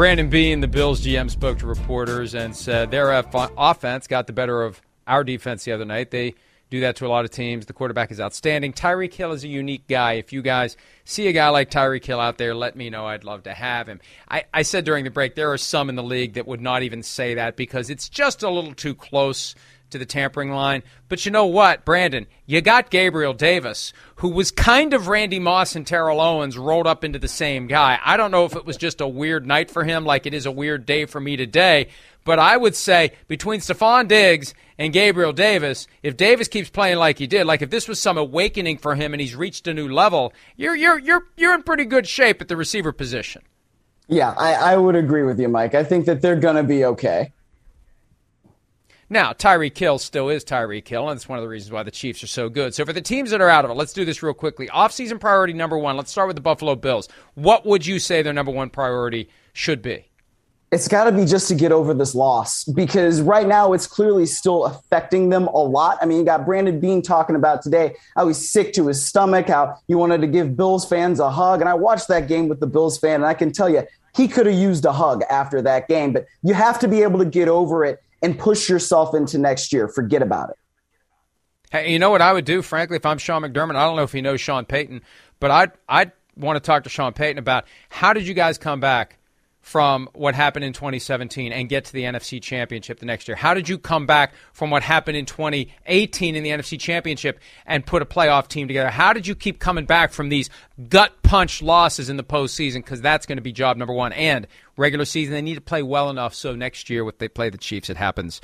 Brandon Beane, the Bills GM, spoke to reporters and said their off- offense got the better of our defense the other night. They do that to a lot of teams. The quarterback is outstanding. Tyreek Hill is a unique guy. If you guys see a guy like Tyreek Hill out there, let me know. I'd love to have him. I, I said during the break, there are some in the league that would not even say that because it's just a little too close to the tampering line. But you know what, Brandon? You got Gabriel Davis, who was kind of Randy Moss and Terrell Owens rolled up into the same guy. I don't know if it was just a weird night for him, like it is a weird day for me today. But I would say between Stefon Diggs and Gabriel Davis, if Davis keeps playing like he did, like if this was some awakening for him and he's reached a new level, you're you're you're you're in pretty good shape at the receiver position. Yeah, I, I would agree with you, Mike. I think that they're going to be okay. Now, Tyreek Hill still is Tyreek Hill, and it's one of the reasons why the Chiefs are so good. So, for the teams that are out of it, let's do this real quickly. Offseason priority number one, let's start with the Buffalo Bills. What would you say their number one priority should be? It's got to be just to get over this loss because right now it's clearly still affecting them a lot. I mean, you got Brandon Beane talking about today how he's sick to his stomach, how he wanted to give Bills fans a hug. And I watched that game with the Bills fan, and I can tell you, he could have used a hug after that game. But you have to be able to get over it and push yourself into next year. Forget about it. Hey, you know what I would do, frankly, if I'm Sean McDermott? I don't know if he knows Sean Payton, but I'd, I'd want to talk to Sean Payton about how did you guys come back from what happened in 2017 and get to the NFC Championship the next year? How did you come back from what happened in 2018 in the NFC Championship and put a playoff team together? How did you keep coming back from these gut punch losses in the postseason? Because that's going to be job number one. And regular season, they need to play well enough so next year, when they play the Chiefs, it happens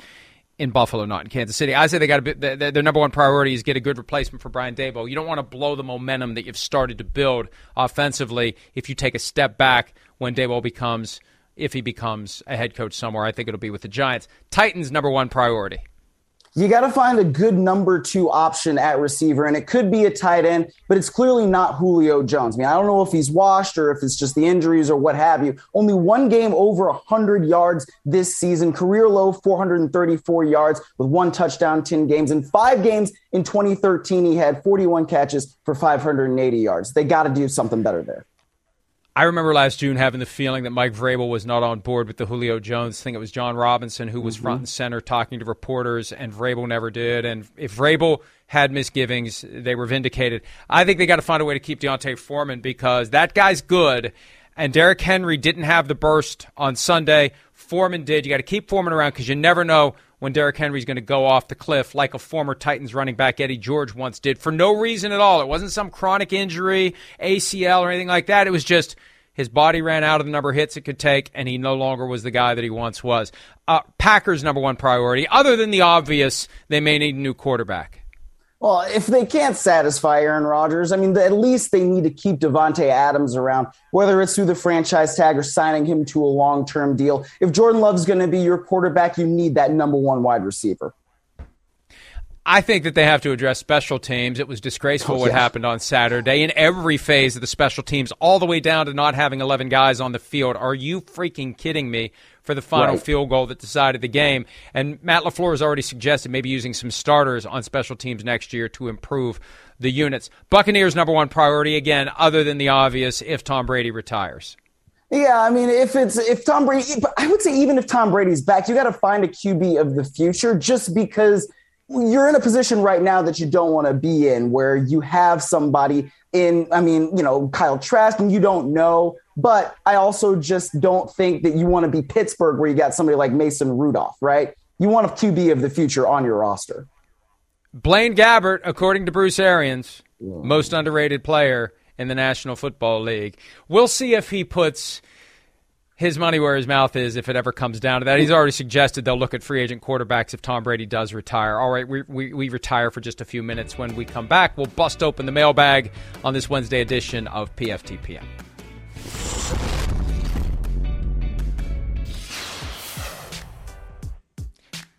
in Buffalo, not in Kansas City. I say they got to be, their, number one priority is get a good replacement for Brian Daboll. You don't want to blow the momentum that you've started to build offensively if you take a step back when Daboll becomes, if he becomes a head coach somewhere. I think it'll be with the Giants. Titans number one priority. You got to find a good number two option at receiver, and it could be a tight end, but it's clearly not Julio Jones. I mean, I don't know if he's washed or if it's just the injuries or what have you. Only one game over 100 yards this season, career low 434 yards with one touchdown, 10 games. In five games in 2013, he had 41 catches for 580 yards. They got to do something better there. I remember last June having the feeling that Mike Vrabel was not on board with the Julio Jones thing. It was Jon Robinson who was mm-hmm. front and center talking to reporters, and Vrabel never did. And if Vrabel had misgivings, they were vindicated. I think they got to find a way to keep D'Onta Foreman because that guy's good, and Derrick Henry didn't have the burst on Sunday. Foreman did. You got to keep Foreman around because you never know when Derrick Henry's going to go off the cliff like a former Titans running back Eddie George once did for no reason at all. It wasn't some chronic injury, ACL, or anything like that. It was just his body ran out of the number of hits it could take, and he no longer was the guy that he once was. Uh, Packers' number one priority, other than the obvious, they may need a new quarterback. Well, if they can't satisfy Aaron Rodgers, I mean, at least they need to keep Davante Adams around, whether it's through the franchise tag or signing him to a long term deal. If Jordan Love's going to be your quarterback, you need that number one wide receiver. I think that they have to address special teams. It was disgraceful oh, what happened on Saturday in every phase of the special teams, all the way down to not having 11 guys on the field. Are you freaking kidding me? For the final right. field goal that decided the game. And Matt LaFleur has already suggested maybe using some starters on special teams next year to improve the units. Buccaneers' number one priority, again, other than the obvious, if Tom Brady retires. Yeah, I mean, if it's if Tom Brady, I would say even if Tom Brady's back, you got to find a QB of the future, just because you're in a position right now that you don't want to be in where you have somebody in i mean you know kyle trask and you don't know but i also just don't think that you want to be pittsburgh where you got somebody like mason rudolph right you want a qb of the future on your roster blaine gabbert according to bruce arians most underrated player in the national football league we'll see if he puts his money where his mouth is if it ever comes down to that. He's already suggested they'll look at free agent quarterbacks if Tom Brady does retire. All right, we, we, we retire for just a few minutes. When we come back, we'll bust open the mailbag on this Wednesday edition of PFTPM.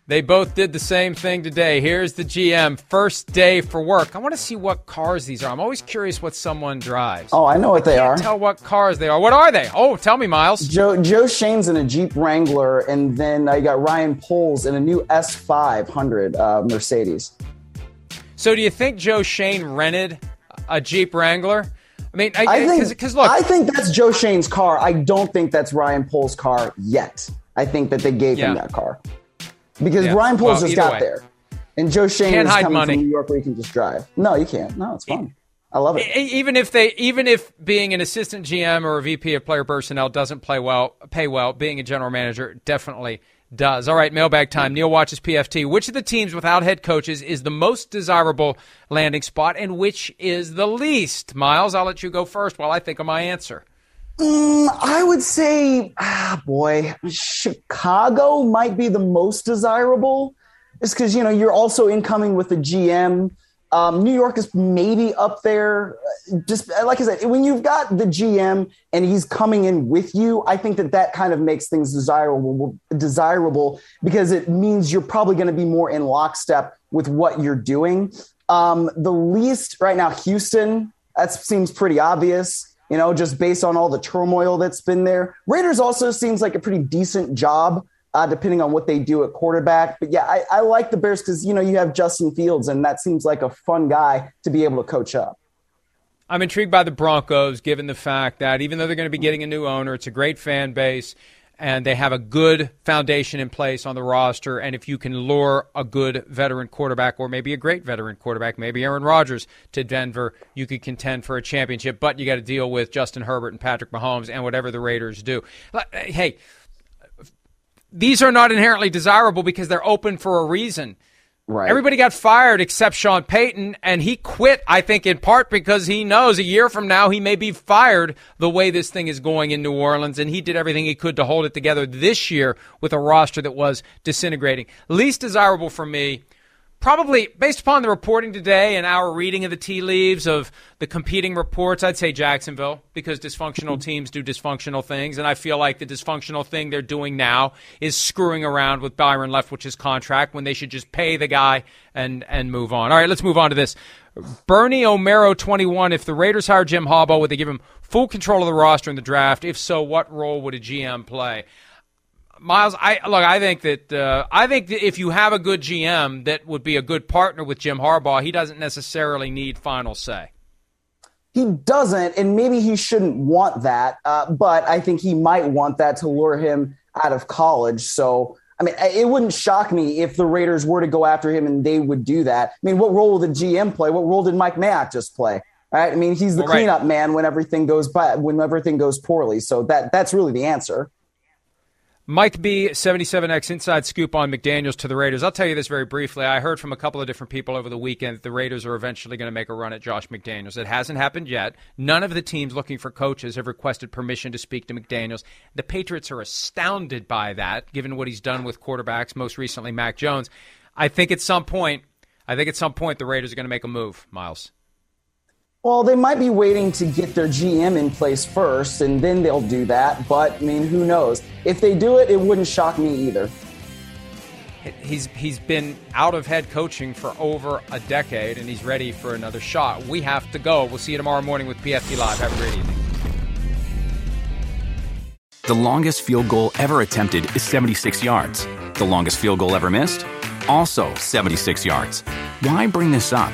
They both did the same thing today. Here's the GM, first day for work. I want to see what cars these are. I'm always curious what someone drives. Oh, I know what I they are. Tell what cars they are. What are they? Oh, tell me, Miles. Joe Joe Schoen's in a Jeep Wrangler, and then I got Ryan Poles in a new S500 uh, Mercedes. So, do you think Joe Schoen rented a Jeep Wrangler? I mean, I, I think because look, I think that's Joe Schoen's car. I don't think that's Ryan Poles' car yet. I think that they gave yeah. him that car because yeah. Ryan Poles well, just got way. there, and Joe Schoen can't is coming money. from New York where he can just drive. No, you can't. No, it's fun. I love it. Even if they, even if being an assistant GM or a VP of player personnel doesn't play well, pay well, being a general manager definitely does. All right, mailbag time. Neil watches PFT. Which of the teams without head coaches is the most desirable landing spot, and which is the least? Miles, I'll let you go first while I think of my answer. Mm, I would say, ah, boy, Chicago might be the most desirable. Just because you know you're also incoming with the GM. Um, New York is maybe up there. Just like I said, when you've got the GM and he's coming in with you, I think that that kind of makes things desirable. Desirable because it means you're probably going to be more in lockstep with what you're doing. Um, the least right now, Houston. That seems pretty obvious you know, just based on all the turmoil that's been there. Raiders also seems like a pretty decent job, uh, depending on what they do at quarterback. But yeah, I, I like the Bears because, you know, you have Justin Fields, and that seems like a fun guy to be able to coach up. I'm intrigued by the Broncos, given the fact that even though they're going to be getting a new owner, it's a great fan base and they have a good foundation in place on the roster. And if you can lure a good veteran quarterback or maybe a great veteran quarterback, maybe Aaron Rodgers to Denver, you could contend for a championship. But you got to deal with Justin Herbert and Patrick Mahomes and whatever the Raiders do. Hey, these are not inherently desirable because they're open for a reason. Right. Everybody got fired except Sean Payton, and he quit, I think, in part because he knows a year from now he may be fired the way this thing is going in New Orleans, and he did everything he could to hold it together this year with a roster that was disintegrating. Least desirable for me Probably based upon the reporting today and our reading of the tea leaves of the competing reports, I'd say Jacksonville because dysfunctional mm-hmm. teams do dysfunctional things. And I feel like the dysfunctional thing they're doing now is screwing around with Byron Leftwich's contract when they should just pay the guy and, and move on. All right, let's move on to this. Bernie O'Mero, 21. If the Raiders hire Jim Harbaugh, would they give him full control of the roster in the draft? If so, what role would a GM play? Miles, I look. I think that uh, I think that if you have a good GM that would be a good partner with Jim Harbaugh, he doesn't necessarily need final say. He doesn't, and maybe he shouldn't want that. Uh, but I think he might want that to lure him out of college. So, I mean, it wouldn't shock me if the Raiders were to go after him and they would do that. I mean, what role will the GM play? What role did Mike Mayock just play? Right? I mean, he's the well, cleanup man when everything goes bad, when everything goes poorly. So that that's really the answer. Mike B, 77X inside scoop on McDaniels to the Raiders. I'll tell you this very briefly. I heard from a couple of different people over the weekend that the Raiders are eventually going to make a run at Josh McDaniels. It hasn't happened yet. None of the teams looking for coaches have requested permission to speak to McDaniels. The Patriots are astounded by that, given what he's done with quarterbacks, most recently Mac Jones. I think at some point, I think at some point the Raiders are going to make a move, Miles. Well, they might be waiting to get their GM in place first, and then they'll do that. But I mean, who knows? If they do it, it wouldn't shock me either. he's he's been out of head coaching for over a decade, and he's ready for another shot. We have to go. We'll see you tomorrow morning with PFT Live. Have a great evening. The longest field goal ever attempted is 76 yards. The longest field goal ever missed? Also 76 yards. Why bring this up?